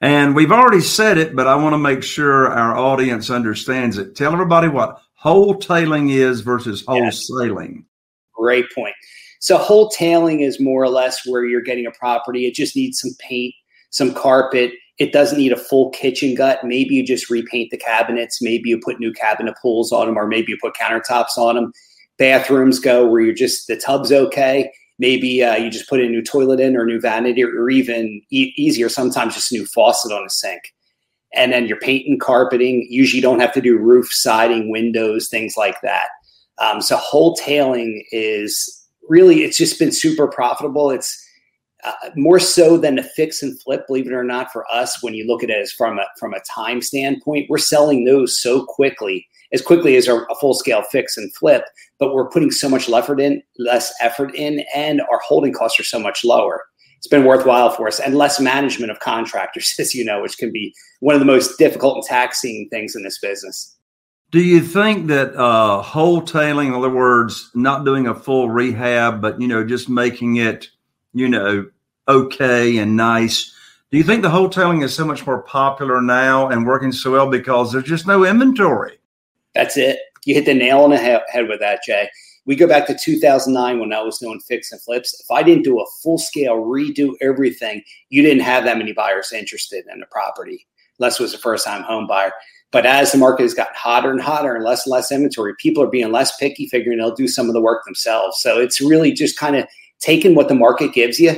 And we've already said it, but I want to make sure our audience understands it. Tell everybody what wholetailing is versus wholesaling. Yes. Great point. So wholetailing is more or less where you're getting a property. It just needs some paint, some carpet. It doesn't need a full kitchen gut. Maybe you just repaint the cabinets. Maybe you put new cabinet pulls on them, or maybe you put countertops on them. Bathrooms go where you're just the tub's okay. Maybe uh, you just put a new toilet in or a new vanity, or even e- easier, sometimes just a new faucet on a sink. And then you're painting, carpeting. Usually, you don't have to do roof, siding, windows, things like that. Um, so, wholetailing is really it's just been super profitable. It's uh, more so than a fix and flip, believe it or not, for us. When you look at it as from a from a time standpoint, we're selling those so quickly, as quickly as a, full scale fix and flip. But we're putting so much effort in, less effort in, and our holding costs are so much lower. It's been worthwhile for us, and less management of contractors, as you know, which can be one of the most difficult and taxing things in this business. Do you think that uh, wholetailing, in other words, not doing a full rehab, but you know, just making it, you know, okay and nice? Do you think the wholetailing is so much more popular now and working so well because there's just no inventory? That's it. You hit the nail on the head with that, Jay. We go back to 2009 when I was doing fix and flips. If I didn't do a full scale redo everything, you didn't have that many buyers interested in the property, unless it was a first time home buyer. But as the market has gotten hotter and hotter and less and less inventory, people are being less picky, figuring they'll do some of the work themselves. So it's really just kind of taking what the market gives you.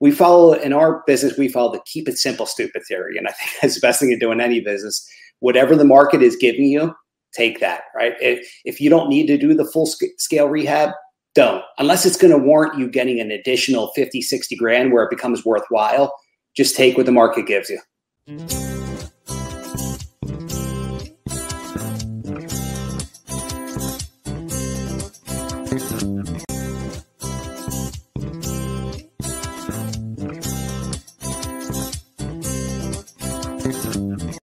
We follow in our business, we follow the keep it simple, stupid theory. And I think that's the best thing to do in any business. Whatever the market is giving you, take that, right? If you don't need to do the full scale rehab, don't. Unless it's going to warrant you getting an additional 50, 60 grand where it becomes worthwhile, just take what the market gives. You.